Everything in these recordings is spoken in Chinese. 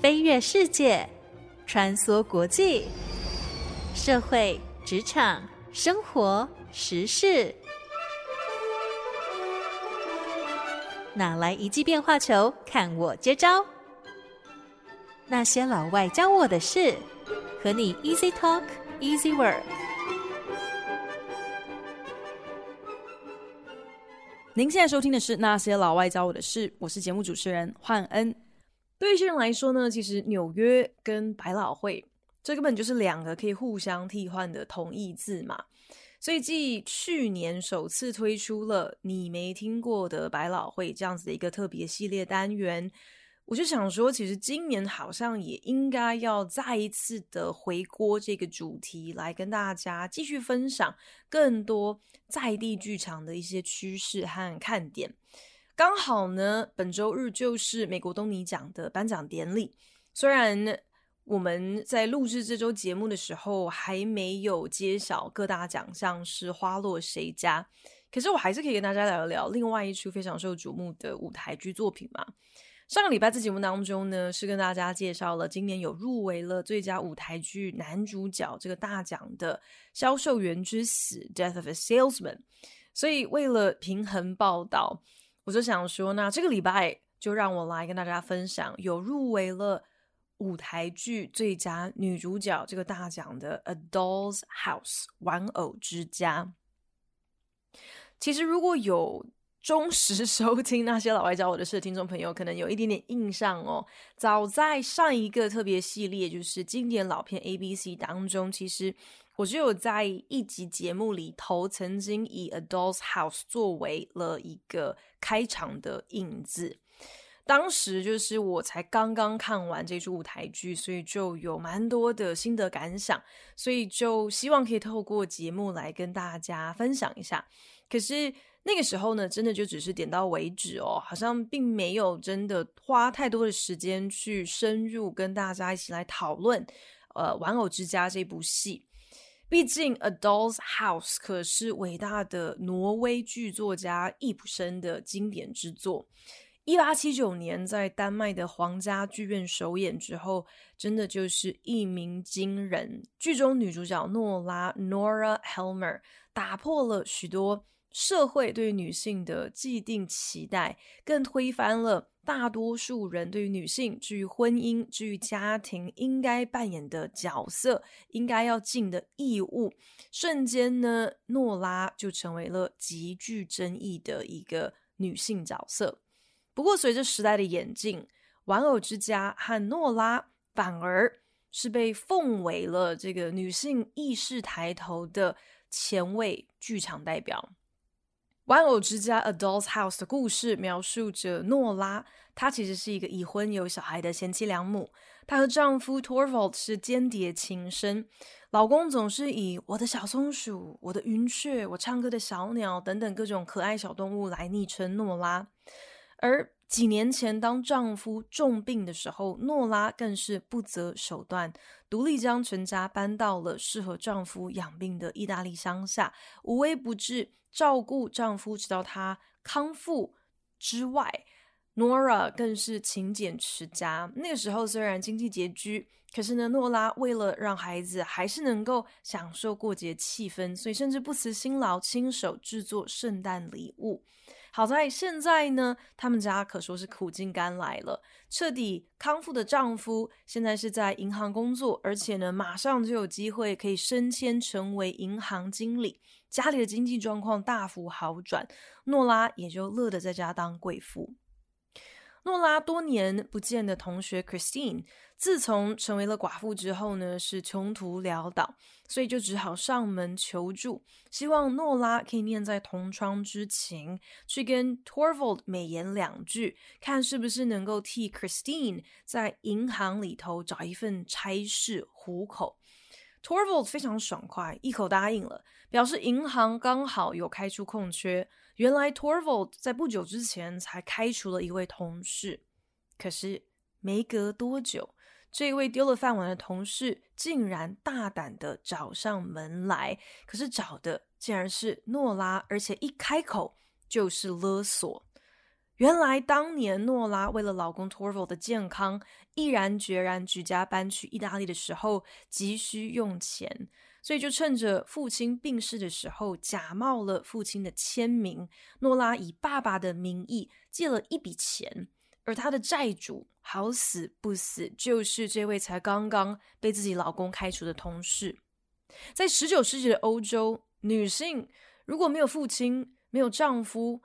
飞跃世界，穿梭国际，社会、职场、生活、时事，哪来一记变化球？看我接招！那些老外教我的事，和你 Easy Talk Easy Work。您现在收听的是《那些老外教我的事》，我是节目主持人焕恩。对一些人来说呢，其实纽约跟百老汇这根本就是两个可以互相替换的同义字嘛。所以，继去年首次推出了你没听过的百老汇这样子的一个特别系列单元。我就想说，其实今年好像也应该要再一次的回锅这个主题，来跟大家继续分享更多在地剧场的一些趋势和看点。刚好呢，本周日就是美国东尼奖的颁奖典礼。虽然我们在录制这周节目的时候还没有揭晓各大奖项是花落谁家，可是我还是可以跟大家聊一聊另外一出非常受瞩目的舞台剧作品嘛。上个礼拜在节目当中呢，是跟大家介绍了今年有入围了最佳舞台剧男主角这个大奖的《销售员之死》（Death of a Salesman）。所以为了平衡报道，我就想说，那这个礼拜就让我来跟大家分享有入围了舞台剧最佳女主角这个大奖的《A Doll's House》（玩偶之家）。其实如果有忠实 收听那些老外教我的事的听众朋友，可能有一点点印象哦。早在上一个特别系列，就是经典老片 A B C 当中，其实我就有在一集节目里头曾经以《A Doll's House》作为了一个开场的影子。当时就是我才刚刚看完这出舞台剧，所以就有蛮多的心得感想，所以就希望可以透过节目来跟大家分享一下。可是。那个时候呢，真的就只是点到为止哦，好像并没有真的花太多的时间去深入跟大家一起来讨论，呃，《玩偶之家》这部戏。毕竟《A Doll's House》可是伟大的挪威剧作家易卜生的经典之作。一八七九年在丹麦的皇家剧院首演之后，真的就是一鸣惊人。剧中女主角诺拉 （Nora Helmer） 打破了许多。社会对女性的既定期待，更推翻了大多数人对于女性至于婚姻、至于家庭应该扮演的角色、应该要尽的义务。瞬间呢，诺拉就成为了极具争议的一个女性角色。不过，随着时代的演进，玩偶之家和诺拉反而是被奉为了这个女性意识抬头的前卫剧场代表。玩偶之家 Adults House 的故事描述着诺拉，她其实是一个已婚有小孩的贤妻良母。她和丈夫 Torvald 是间谍情深，老公总是以我的小松鼠、我的云雀、我唱歌的小鸟等等各种可爱小动物来昵称诺拉。而几年前，当丈夫重病的时候，诺拉更是不择手段，独立将全家搬到了适合丈夫养病的意大利乡下，无微不至。照顾丈夫直到他康复之外，Nora 更是勤俭持家。那个时候虽然经济拮据，可是呢，诺拉为了让孩子还是能够享受过节气氛，所以甚至不辞辛劳，亲手制作圣诞礼物。好在现在呢，他们家可说是苦尽甘来了。彻底康复的丈夫现在是在银行工作，而且呢，马上就有机会可以升迁成为银行经理。家里的经济状况大幅好转，诺拉也就乐得在家当贵妇。诺拉多年不见的同学 Christine，自从成为了寡妇之后呢，是穷途潦倒，所以就只好上门求助，希望诺拉可以念在同窗之情，去跟 Torvald 美言两句，看是不是能够替 Christine 在银行里头找一份差事糊口。Torvald 非常爽快，一口答应了，表示银行刚好有开出空缺。原来 Torvald 在不久之前才开除了一位同事，可是没隔多久，这位丢了饭碗的同事竟然大胆地找上门来，可是找的竟然是诺拉，而且一开口就是勒索。原来当年诺拉为了老公 Torvald 的健康，毅然决然举家搬去意大利的时候，急需用钱，所以就趁着父亲病逝的时候，假冒了父亲的签名，诺拉以爸爸的名义借了一笔钱，而她的债主好死不死就是这位才刚刚被自己老公开除的同事。在十九世纪的欧洲，女性如果没有父亲，没有丈夫。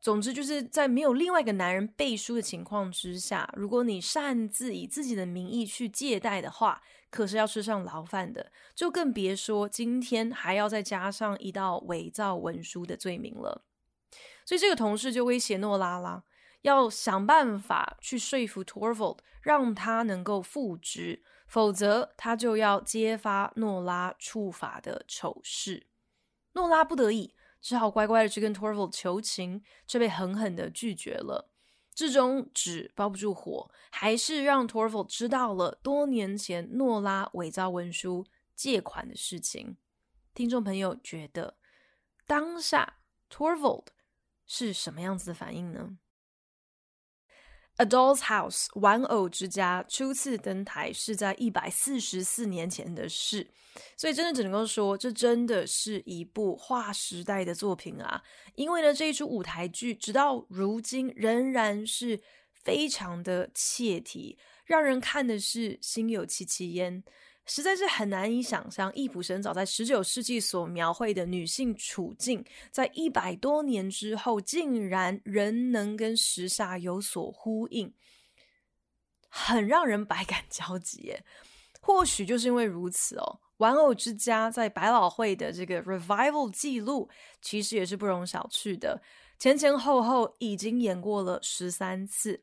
总之，就是在没有另外一个男人背书的情况之下，如果你擅自以自己的名义去借贷的话，可是要吃上牢饭的，就更别说今天还要再加上一道伪造文书的罪名了。所以这个同事就威胁诺拉拉，要想办法去说服 Torvald，让他能够复职，否则他就要揭发诺拉触法的丑事。诺拉不得已。只好乖乖的去跟 Torvald 求情，却被狠狠的拒绝了。这种纸包不住火，还是让 Torvald 知道了多年前诺拉伪造文书借款的事情。听众朋友觉得当下 Torvald 是什么样子的反应呢？《A Doll's House》玩偶之家初次登台是在一百四十四年前的事，所以真的只能够说，这真的是一部划时代的作品啊！因为呢，这一出舞台剧直到如今仍然是非常的切题，让人看的是心有戚戚焉。实在是很难以想象，易卜生早在十九世纪所描绘的女性处境，在一百多年之后，竟然仍能跟时下有所呼应，很让人百感交集耶。或许就是因为如此哦，《玩偶之家》在百老汇的这个 revival 记录，其实也是不容小觑的，前前后后已经演过了十三次，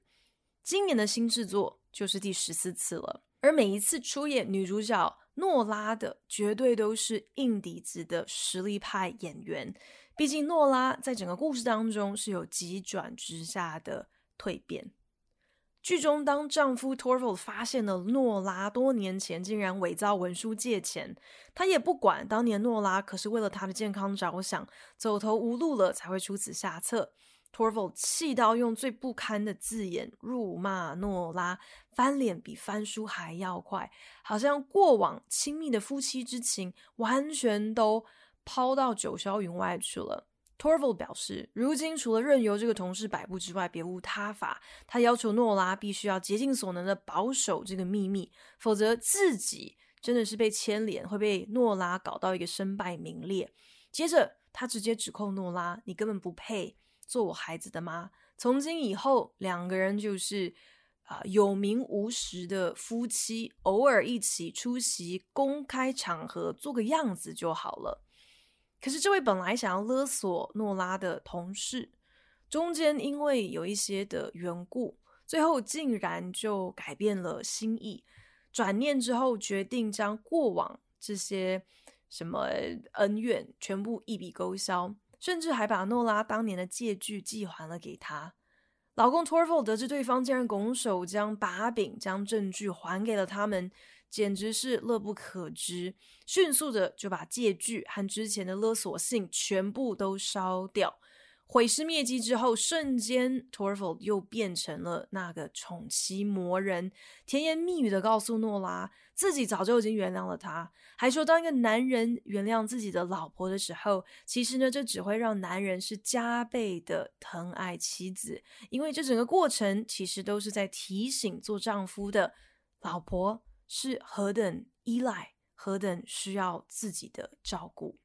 今年的新制作就是第十四次了。而每一次出演女主角诺拉的，绝对都是硬底子的实力派演员。毕竟诺拉在整个故事当中是有急转直下的蜕变。剧中，当丈夫 Torvald 发现了诺拉多年前竟然伪造文书借钱，他也不管当年诺拉可是为了他的健康着想，走投无路了才会出此下策。Torval 气到用最不堪的字眼辱骂诺拉，翻脸比翻书还要快，好像过往亲密的夫妻之情完全都抛到九霄云外去了。Torval 表示，如今除了任由这个同事摆布之外，别无他法。他要求诺拉必须要竭尽所能的保守这个秘密，否则自己真的是被牵连，会被诺拉搞到一个身败名裂。接着，他直接指控诺拉：“你根本不配。”做我孩子的妈，从今以后两个人就是啊、有名无实的夫妻，偶尔一起出席公开场合做个样子就好了。可是这位本来想要勒索诺拉的同事，中间因为有一些的缘故，最后竟然就改变了心意，转念之后决定将过往这些什么恩怨全部一笔勾销。甚至还把诺拉当年的借据寄还了给他。老公 Torval 得知对方竟然拱手将把柄、将证据还给了他们，简直是乐不可支，迅速的就把借据和之前的勒索信全部都烧掉。毁尸灭迹之后，瞬间 t o r v a l 又变成了那个宠妻魔人，甜言蜜语的告诉诺拉自己早就已经原谅了他，还说当一个男人原谅自己的老婆的时候，其实呢，这只会让男人是加倍的疼爱妻子，因为这整个过程其实都是在提醒做丈夫的老婆是何等依赖、何等需要自己的照顾。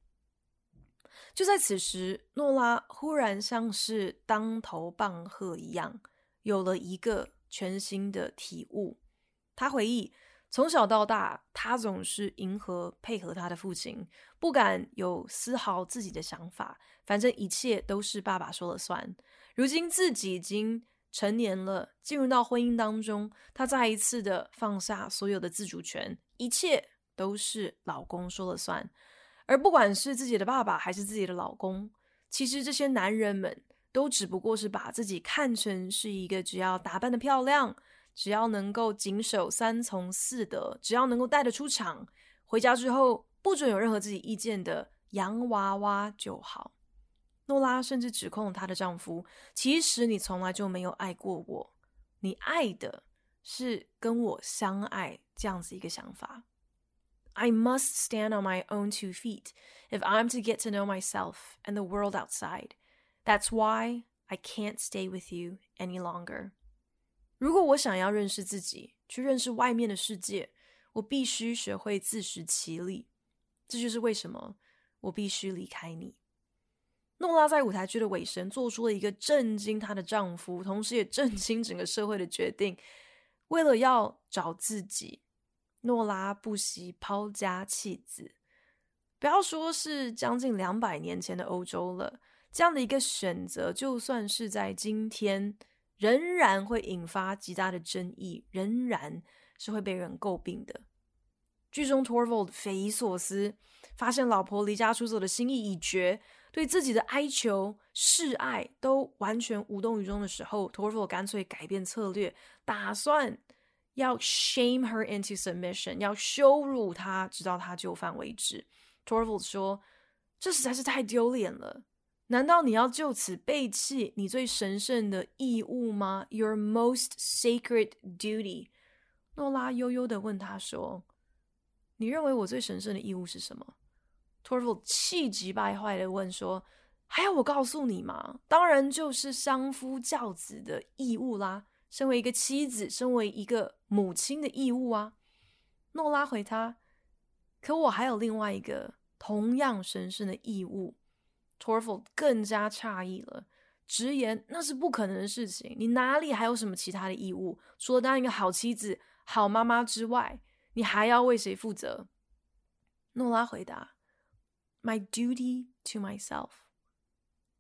就在此时，诺拉忽然像是当头棒喝一样，有了一个全新的体悟。她回忆，从小到大，她总是迎合配合她的父亲，不敢有丝毫自己的想法，反正一切都是爸爸说了算。如今自己已经成年了，进入到婚姻当中，她再一次的放下所有的自主权，一切都是老公说了算。而不管是自己的爸爸还是自己的老公，其实这些男人们都只不过是把自己看成是一个只要打扮的漂亮，只要能够谨守三从四德，只要能够带得出场，回家之后不准有任何自己意见的洋娃娃就好。诺拉甚至指控她的丈夫：“其实你从来就没有爱过我，你爱的是跟我相爱这样子一个想法。” I must stand on my own two feet if I'm to get to know myself and the world outside. That's why I can't stay with you any longer. 如果我想要认识自己，去认识外面的世界，我必须学会自食其力。这就是为什么我必须离开你。诺拉在舞台剧的尾声做出了一个震惊她的丈夫，同时也震惊整个社会的决定。为了要找自己， 诺拉不惜抛家弃子。不要说是将近两百年前的欧洲了，这样的一个选择，就算是在今天，仍然会引发极大的争议，仍然是会被人诟病的。剧中 Torvald 匪夷所思，发现老婆离家出走的心意已决。对自己的哀求、示爱都完全无动于衷的时候，Torvald 干脆改变策略，打算要 shame her into submission，要羞辱她，直到她就范为止。Torvald 说：“这实在是太丢脸了！难道你要就此背弃你最神圣的义务吗？Your most sacred duty。”诺拉悠悠地问他说：“你认为我最神圣的义务是什么？” Torvald 气急败坏地问说：“还要我告诉你吗？当然就是相夫教子的义务啦，身为一个妻子，身为一个母亲的义务啊。”诺拉回他：“可我还有另外一个同样神圣的义务。”Torvald 更加诧异了，直言：“那是不可能的事情，你哪里还有什么其他的义务？除了当一个好妻子、好妈妈之外，你还要为谁负责？”诺拉回答。My duty to myself，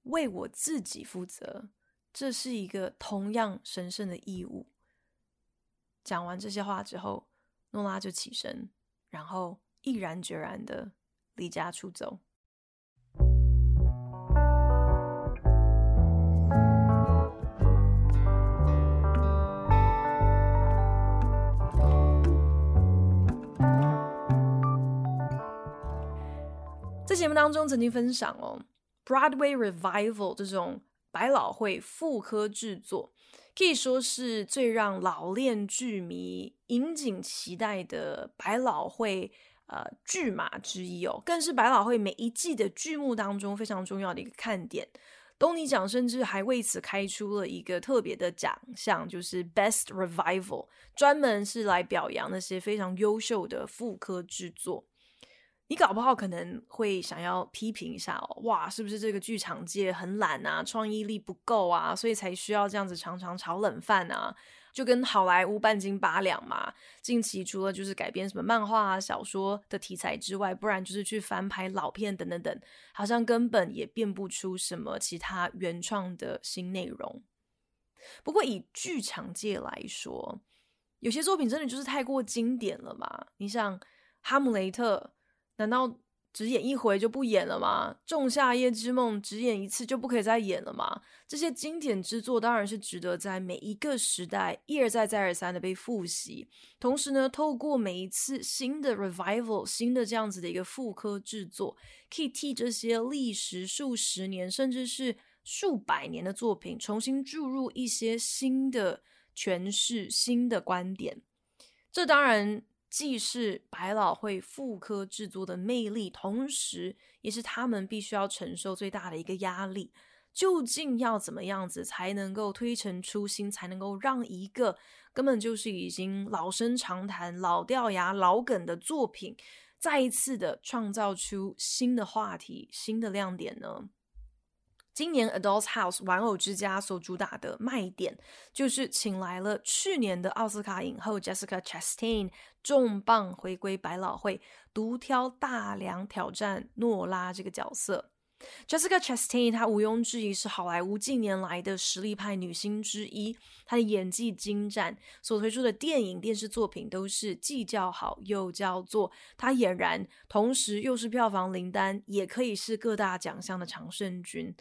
为我自己负责，这是一个同样神圣的义务。讲完这些话之后，诺拉就起身，然后毅然决然的离家出走。在节目当中曾经分享哦，Broadway Revival 这种百老汇复刻制作，可以说是最让老练剧迷引颈期待的百老汇呃剧码之一哦，更是百老汇每一季的剧目当中非常重要的一个看点。东尼奖甚至还为此开出了一个特别的奖项，就是 Best Revival，专门是来表扬那些非常优秀的复刻制作。你搞不好可能会想要批评一下哦，哇，是不是这个剧场界很懒啊，创意力不够啊，所以才需要这样子常常炒冷饭啊？就跟好莱坞半斤八两嘛。近期除了就是改编什么漫画啊、小说的题材之外，不然就是去翻拍老片等等等，好像根本也变不出什么其他原创的新内容。不过以剧场界来说，有些作品真的就是太过经典了嘛。你像《哈姆雷特》。难道只演一回就不演了吗？《仲夏夜之梦》只演一次就不可以再演了吗？这些经典之作当然是值得在每一个时代一而再再而三的被复习。同时呢，透过每一次新的 revival，新的这样子的一个复刻制作，可以替这些历时数十年甚至是数百年的作品重新注入一些新的诠释、新的观点。这当然。既是百老汇复刻制作的魅力，同时也是他们必须要承受最大的一个压力。究竟要怎么样子才能够推陈出新，才能够让一个根本就是已经老生常谈、老掉牙、老梗的作品，再一次的创造出新的话题、新的亮点呢？今年《Adults House》玩偶之家所主打的卖点，就是请来了去年的奥斯卡影后 Jessica Chastain 重磅回归百老汇，独挑大梁挑战诺拉这个角色。Jessica Chastain 她毋庸置疑是好莱坞近年来的实力派女星之一，她的演技精湛，所推出的电影电视作品都是既叫好又叫座。她俨然同时又是票房灵丹，也可以是各大奖项的常胜军。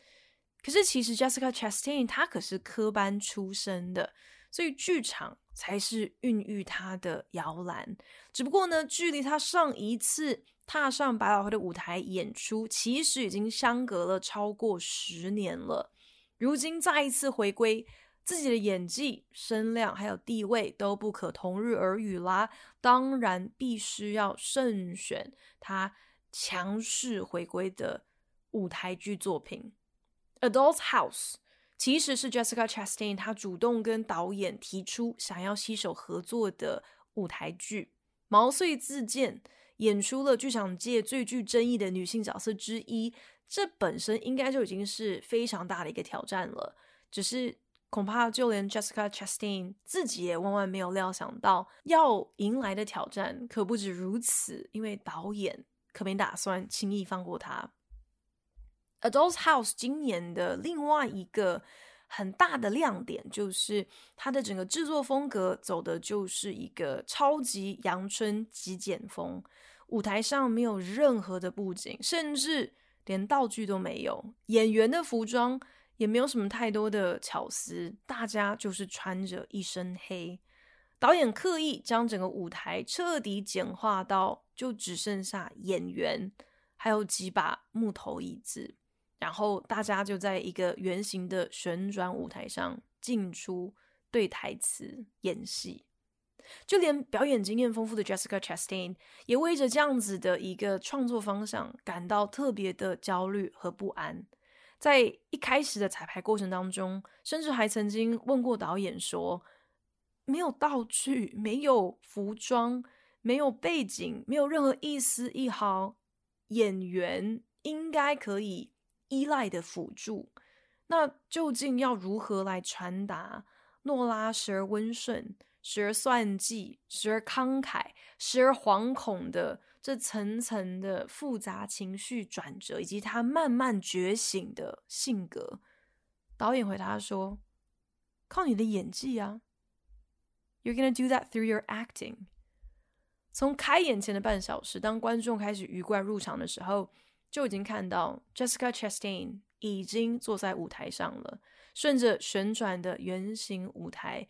可是，其实 Jessica Chastain 她可是科班出身的，所以剧场才是孕育她的摇篮。只不过呢，距离她上一次踏上百老汇的舞台演出，其实已经相隔了超过十年了。如今再一次回归，自己的演技、声量还有地位都不可同日而语啦。当然，必须要慎选她强势回归的舞台剧作品。《Adult House》其实是 Jessica Chastain 她主动跟导演提出想要携手合作的舞台剧，毛遂自荐演出了剧场界最具争议的女性角色之一。这本身应该就已经是非常大的一个挑战了，只是恐怕就连 Jessica Chastain 自己也万万没有料想到，要迎来的挑战可不止如此，因为导演可没打算轻易放过他。《Adults House》今年的另外一个很大的亮点，就是它的整个制作风格走的就是一个超级阳春极简风，舞台上没有任何的布景，甚至。连道具都没有，演员的服装也没有什么太多的巧思，大家就是穿着一身黑。导演刻意将整个舞台彻底简化到就只剩下演员，还有几把木头椅子，然后大家就在一个圆形的旋转舞台上进出对台词演戏。就连表演经验丰富的 Jessica Chastain 也为着这样子的一个创作方向感到特别的焦虑和不安。在一开始的彩排过程当中，甚至还曾经问过导演说：“没有道具，没有服装，没有背景，没有任何一丝一毫演员应该可以依赖的辅助，那究竟要如何来传达诺拉时而温顺？”时而算计，时而慷慨，时而惶恐的这层层的复杂情绪转折，以及他慢慢觉醒的性格，导演回答说：“靠你的演技啊！You're gonna do that through your acting。”从开演前的半小时，当观众开始鱼贯入场的时候，就已经看到 Jessica Chastain 已经坐在舞台上了，顺着旋转的圆形舞台。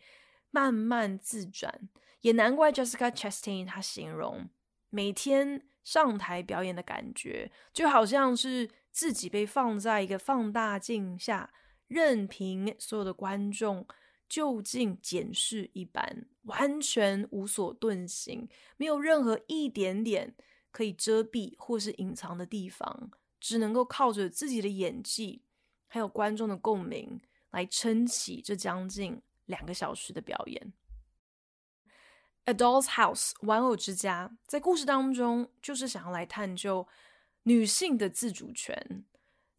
慢慢自转，也难怪 Jessica Chastain 她形容每天上台表演的感觉，就好像是自己被放在一个放大镜下，任凭所有的观众就近检视一般，完全无所遁形，没有任何一点点可以遮蔽或是隐藏的地方，只能够靠着自己的演技，还有观众的共鸣来撑起这将近。两个小时的表演，《A Doll's House》玩偶之家在故事当中就是想要来探究女性的自主权，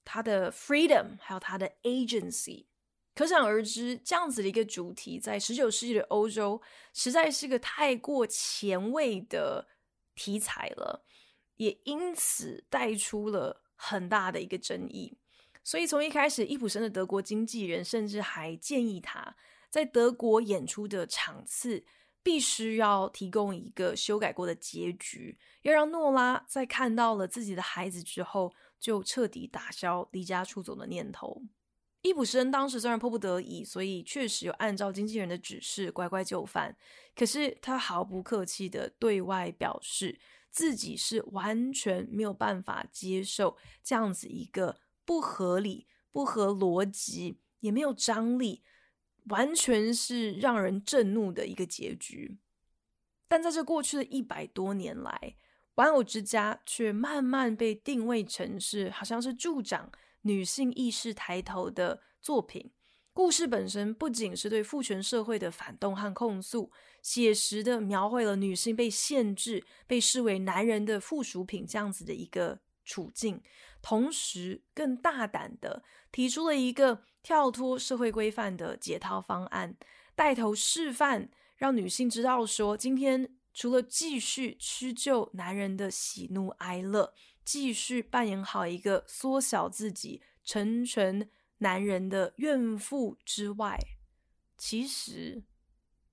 她的 freedom，还有她的 agency。可想而知，这样子的一个主题在十九世纪的欧洲实在是个太过前卫的题材了，也因此带出了很大的一个争议。所以从一开始，易普生的德国经纪人甚至还建议他。在德国演出的场次必须要提供一个修改过的结局，要让诺拉在看到了自己的孩子之后，就彻底打消离家出走的念头。易卜生当时虽然迫不得已，所以确实有按照经纪人的指示乖乖就范，可是他毫不客气地对外表示自己是完全没有办法接受这样子一个不合理、不合逻辑，也没有张力。完全是让人震怒的一个结局，但在这过去的一百多年来，《玩偶之家》却慢慢被定位成是好像是助长女性意识抬头的作品。故事本身不仅是对父权社会的反动和控诉，写实的描绘了女性被限制、被视为男人的附属品这样子的一个处境，同时更大胆的提出了一个。跳脱社会规范的解套方案，带头示范，让女性知道说，今天除了继续屈就男人的喜怒哀乐，继续扮演好一个缩小自己、成全男人的怨妇之外，其实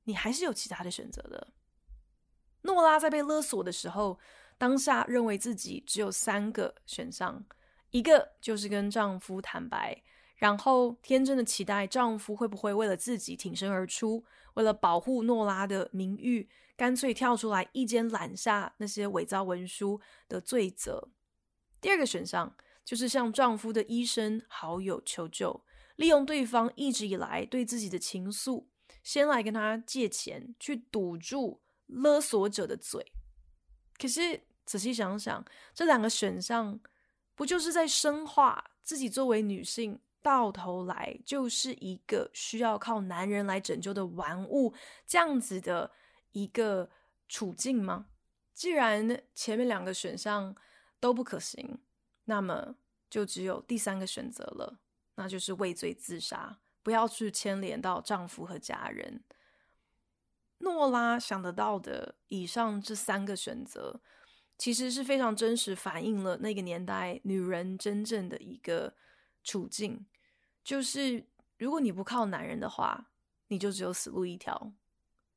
你还是有其他的选择的。诺拉在被勒索的时候，当下认为自己只有三个选项，一个就是跟丈夫坦白。然后天真的期待丈夫会不会为了自己挺身而出，为了保护诺拉的名誉，干脆跳出来一肩揽下那些伪造文书的罪责。第二个选项就是向丈夫的医生好友求救，利用对方一直以来对自己的情愫，先来跟他借钱，去堵住勒索者的嘴。可是仔细想想，这两个选项不就是在深化自己作为女性，到头来就是一个需要靠男人来拯救的玩物，这样子的一个处境吗？既然前面两个选项都不可行，那么就只有第三个选择了，那就是畏罪自杀，不要去牵连到丈夫和家人。诺拉想得到的以上这三个选择，其实是非常真实反映了那个年代女人真正的一个处境，就是如果你不靠男人的话，你就只有死路一条。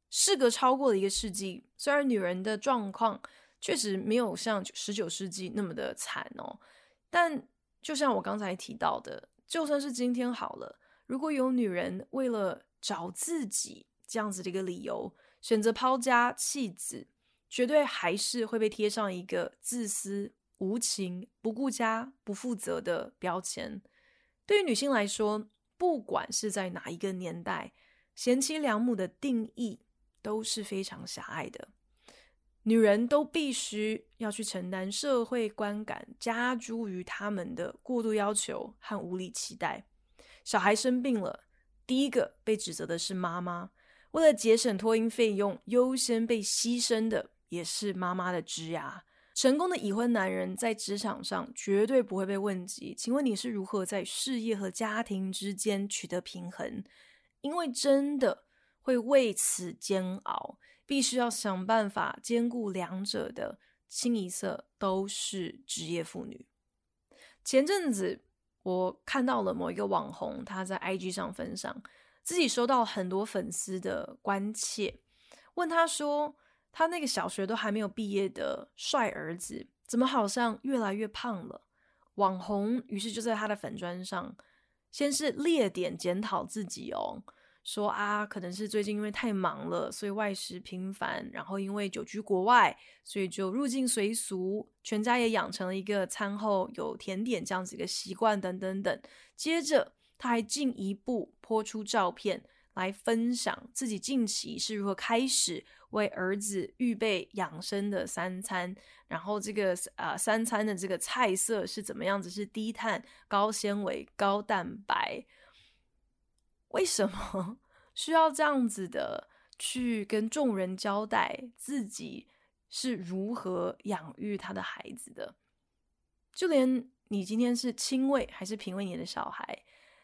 事隔超过了一个世纪，虽然女人的状况确实没有像十九世纪那么的惨哦，但就像我刚才提到的，就算是今天好了，如果有女人为了找自己这样子的一个理由，选择抛家弃子，绝对还是会被贴上一个自私、无情、不顾家、不负责的标签。对于女性来说，不管是在哪一个年代，贤妻良母的定义都是非常狭隘的。女人都必须要去承担社会观感加诸于他们的过度要求和无理期待。小孩生病了，第一个被指责的是妈妈。为了节省托婴费用，优先被牺牲的也是妈妈的职涯。成功的已婚男人在职场上绝对不会被问及，请问你是如何在事业和家庭之间取得平衡？因为真的会为此煎熬，必须要想办法兼顾两者的，清一色都是职业妇女。前阵子我看到了某一个网红，他在 IG 上分享自己收到很多粉丝的关切，问他说。他那个小学都还没有毕业的帅儿子，怎么好像越来越胖了？网红于是就在他的粉砖上，先是列点检讨自己哦，说啊，可能是最近因为太忙了，所以外食频繁，然后因为久居国外，所以就入境随俗，全家也养成了一个餐后有甜点这样子一个习惯，等等等。接着他还进一步抛出照片来分享自己近期是如何开始。为儿子预备养生的三餐，然后这个呃三餐的这个菜色是怎么样子？是低碳、高纤维、高蛋白。为什么 需要这样子的去跟众人交代自己是如何养育他的孩子的？就连你今天是亲喂还是瓶喂你的小孩？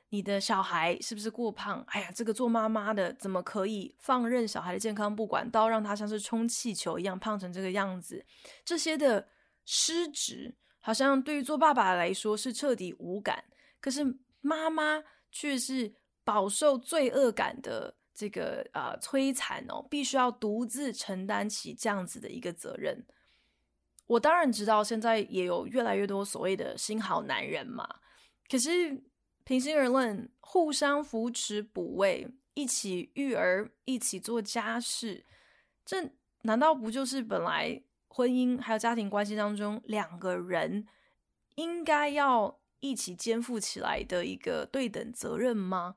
你的小孩是不是过胖？哎呀，这个做妈妈的怎么可以放任小孩的健康不管，到让他像是充气球一样胖成这个样子？这些的失职，好像对于做爸爸来说是彻底无感，可是妈妈却是饱受罪恶感的这个呃摧残哦，必须要独自承担起这样子的一个责任。我当然知道，现在也有越来越多所谓的新好男人嘛，可是。平心而论，互相扶持补位，一起育儿，一起做家事，这难道不就是本来婚姻还有家庭关系当中两个人应该要一起肩负起来的一个对等责任吗？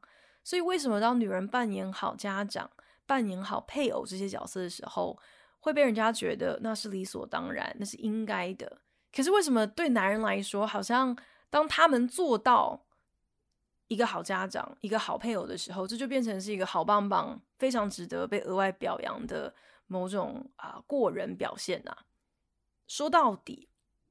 所以，为什么当女人扮演好家长、扮演好配偶这些角色的时候，会被人家觉得那是理所当然，那是应该的？可是，为什么对男人来说，好像当他们做到，一个好家长，一个好配偶的时候，这就变成是一个好棒棒，非常值得被额外表扬的某种啊、呃、过人表现呢、啊。说到底，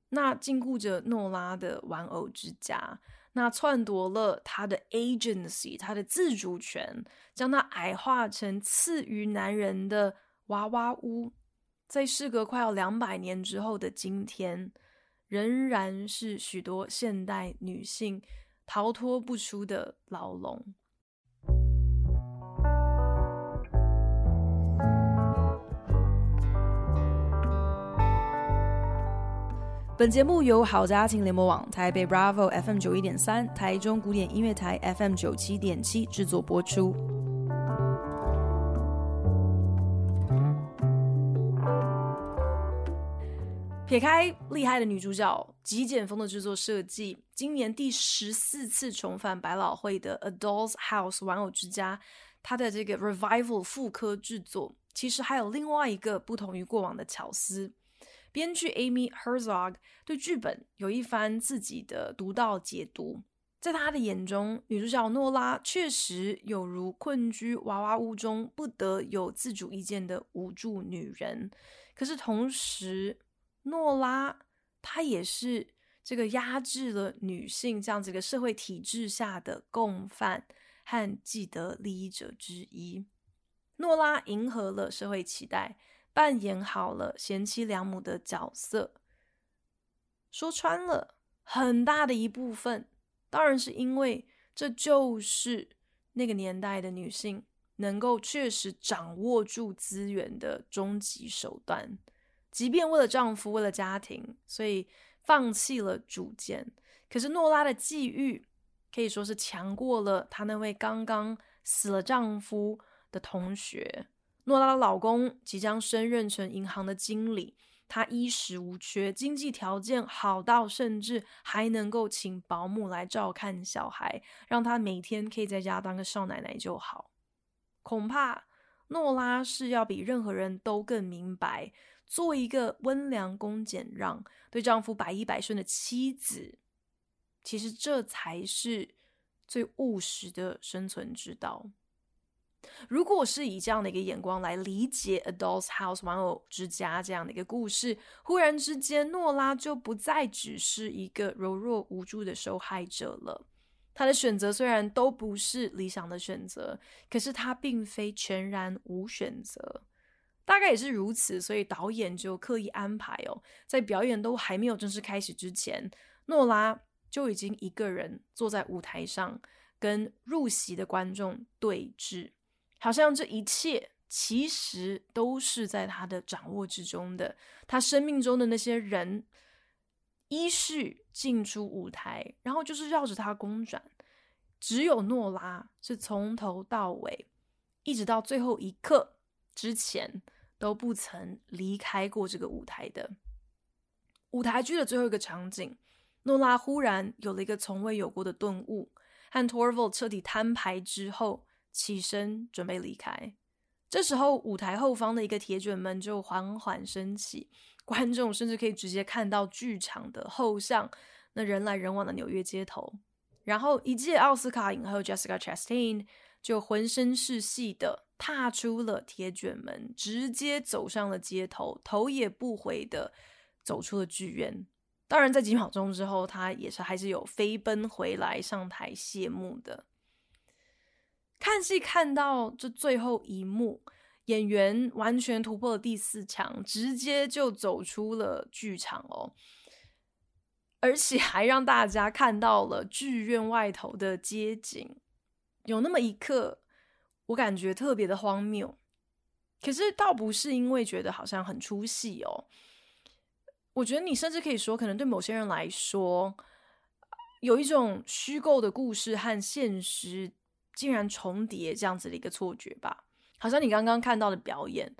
那禁锢着诺拉的玩偶之家，那篡夺了他的 agency，他的自主权，将他矮化成次于男人的娃娃屋，在事隔快要两百年之后的今天，仍然是许多现代女性。逃脱不出的牢笼。本节目由好家庭联盟网、台北 Bravo FM 九一点三、台中古典音乐台 FM 九七点七制作播出。撇开厉害的女主角、极简风的制作设计，今年第十四次重返百老汇的《A Doll's House》玩偶之家，它的这个 Revival 复刻制作，其实还有另外一个不同于过往的巧思。编剧 Amy Herzog 对剧本有一番自己的独到解读，在他的眼中，女主角诺拉确实有如困居娃娃屋中不得有自主意见的无助女人，可是同时，诺拉，她也是这个压制了女性这样子一个社会体制下的共犯和既得利益者之一。诺拉迎合了社会期待，扮演好了贤妻良母的角色。说穿了，很大的一部分，当然是因为这就是那个年代的女性能够确实掌握住资源的终极手段。即便为了丈夫，为了家庭，所以放弃了主见。可是诺拉的际遇可以说是强过了她那位刚刚死了丈夫的同学。诺拉的老公即将升任成银行的经理，他衣食无缺，经济条件好到甚至还能够请保姆来照看小孩，让他每天可以在家当个少奶奶就好。恐怕诺拉是要比任何人都更明白。做一个温良恭俭让、对丈夫百依百顺的妻子，其实这才是最务实的生存之道。如果是以这样的一个眼光来理解《A Doll's House》玩偶之家这样的一个故事，忽然之间，诺拉就不再只是一个柔弱无助的受害者了。她的选择虽然都不是理想的选择，可是她并非全然无选择。大概也是如此，所以导演就刻意安排哦，在表演都还没有正式开始之前，诺拉就已经一个人坐在舞台上，跟入席的观众对峙，好像这一切其实都是在他的掌握之中的。他生命中的那些人依序进出舞台，然后就是绕着他公转，只有诺拉是从头到尾，一直到最后一刻之前。都不曾离开过这个舞台的舞台剧的最后一个场景，诺拉忽然有了一个从未有过的顿悟，和 Torval 彻底摊牌之后，起身准备离开。这时候，舞台后方的一个铁卷门就缓缓升起，观众甚至可以直接看到剧场的后巷，那人来人往的纽约街头。然后，一届奥斯卡影后 Jessica Chastain 就浑身是戏的。踏出了铁卷门，直接走上了街头，头也不回的走出了剧院。当然，在几秒钟之后，他也是还是有飞奔回来上台谢幕的。看戏看到这最后一幕，演员完全突破了第四墙，直接就走出了剧场哦，而且还让大家看到了剧院外头的街景。有那么一刻。我感觉特别的荒谬，可是倒不是因为觉得好像很出戏哦。我觉得你甚至可以说，可能对某些人来说，有一种虚构的故事和现实竟然重叠这样子的一个错觉吧。好像你刚刚看到的表演，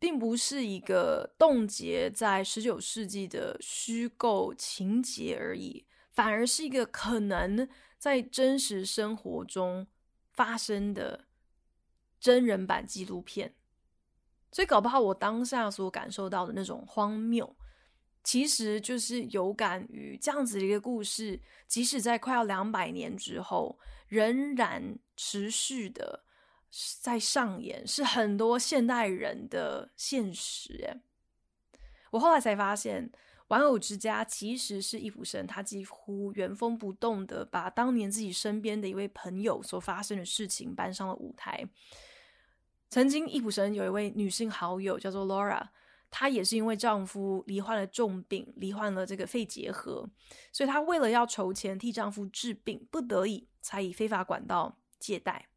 并不是一个冻结在十九世纪的虚构情节而已，反而是一个可能在真实生活中发生的。真人版纪录片，所以搞不好我当下所感受到的那种荒谬，其实就是有感于这样子的一个故事，即使在快要两百年之后，仍然持续的在上演，是很多现代人的现实。哎，我后来才发现，《玩偶之家》其实是易卜生他几乎原封不动的把当年自己身边的一位朋友所发生的事情搬上了舞台。曾经，易卜生有一位女性好友叫做 Laura，她也是因为丈夫罹患了重病，罹患了这个肺结核，所以她为了要筹钱替丈夫治病，不得已才以非法管道借贷。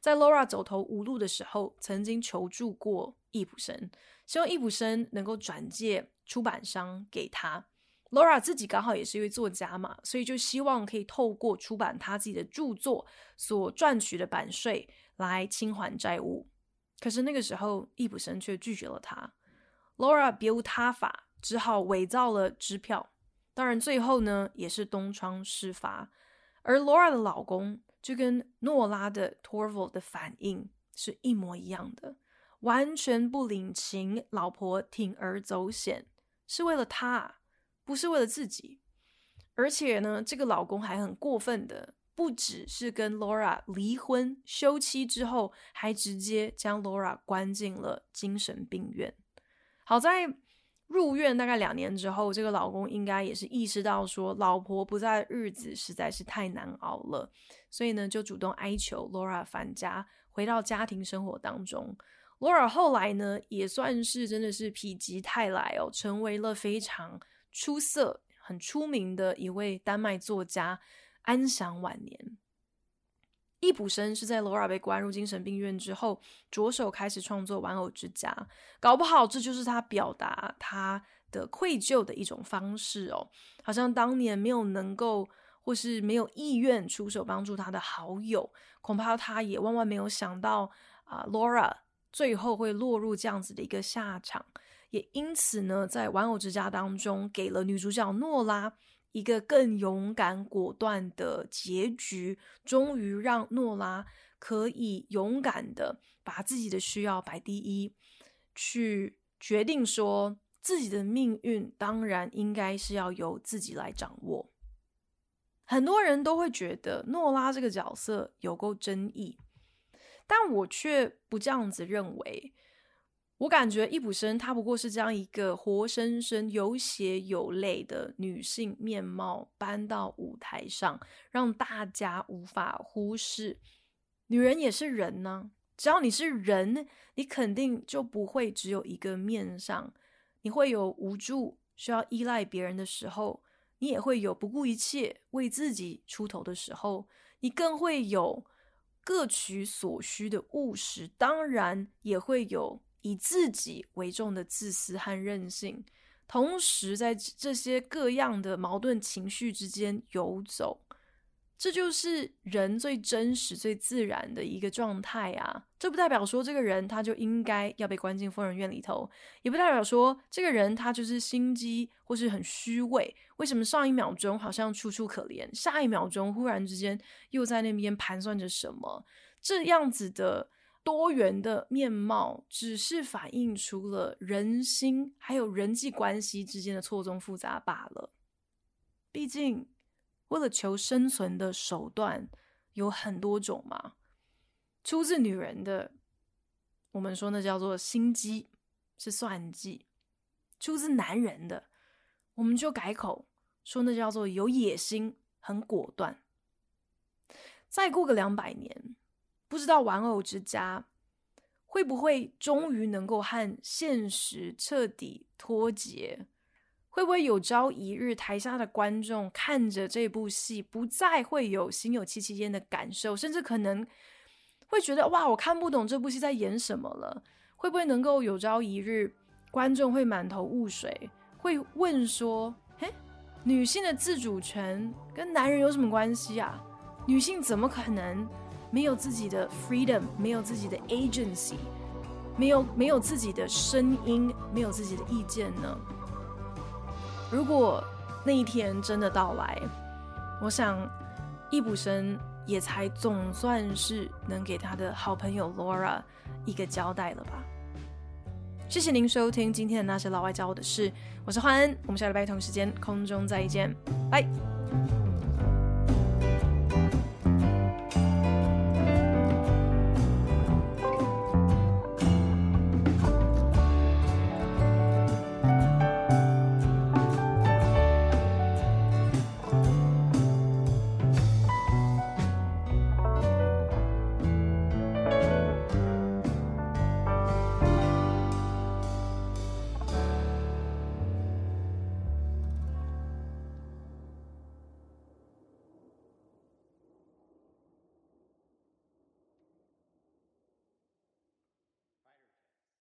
在 Laura 走投无路的时候，曾经求助过易卜生，希望易卜生能够转借出版商给她。Laura 自己刚好也是一位作家嘛，所以就希望可以透过出版他自己的著作所赚取的版税来清还债务。可是那个时候，易卜生却拒绝了他。Laura 别无他法，只好伪造了支票。当然，最后呢，也是东窗事发。而 Laura 的老公就跟诺拉的 Torval 的反应是一模一样的，完全不领情，老婆铤而走险，是为了他。不是为了自己，而且呢，这个老公还很过分的，不只是跟 Laura 离婚休妻之后，还直接将 Laura 关进了精神病院。好在入院大概两年之后，这个老公应该也是意识到说老婆不在的日子实在是太难熬了，所以呢，就主动哀求 Laura 返家，回到家庭生活当中。Laura 后来呢，也算是真的是否极泰来哦，成为了非常。出色、很出名的一位丹麦作家，安享晚年。易卜生是在 Laura 被关入精神病院之后，着手开始创作《玩偶之家》，搞不好这就是他表达他的愧疚的一种方式哦。好像当年没有能够，或是没有意愿出手帮助他的好友，恐怕他也万万没有想到啊、呃，Laura 最后会落入这样子的一个下场。也因此呢，在《玩偶之家》当中，给了女主角诺拉一个更勇敢果断的结局，终于让诺拉可以勇敢的把自己的需要摆第一，去决定说自己的命运当然应该是要由自己来掌握。很多人都会觉得诺拉这个角色有够争议，但我却不这样子认为。我感觉易卜生她不过是将一个活生生有血有泪的女性面貌搬到舞台上，让大家无法忽视。女人也是人呢，只要你是人，你肯定就不会只有一个面上。你会有无助、需要依赖别人的时候，你也会有不顾一切为自己出头的时候，你更会有各取所需的务实，当然也会有。以自己为重的自私和任性，同时在这些各样的矛盾情绪之间游走，这就是人最真实、最自然的一个状态啊！这不代表说这个人他就应该要被关进疯人院里头，也不代表说这个人他就是心机或是很虚伪。为什么上一秒钟好像楚楚可怜，下一秒钟忽然之间又在那边盘算着什么？这样子的。多元的面貌，只是反映出了人心还有人际关系之间的错综复杂罢了。毕竟，为了求生存的手段有很多种嘛。出自女人的，我们说那叫做心机，是算计；出自男人的，我们就改口说那叫做有野心，很果断。再过个两百年。不知道玩偶之家会不会终于能够和现实彻底脱节？会不会有朝一日台下的观众看着这部戏，不再会有心有戚戚焉的感受，甚至可能会觉得哇，我看不懂这部戏在演什么了？会不会能够有朝一日观众会满头雾水，会问说：嘿，女性的自主权跟男人有什么关系啊？女性怎么可能？没有自己的 freedom，没有自己的 agency，没有没有自己的声音，没有自己的意见呢？如果那一天真的到来，我想易卜生也才总算是能给他的好朋友 Laura 一个交代了吧。谢谢您收听今天的那些老外教我的事，我是欢恩，我们下礼拜同时间空中再见，拜。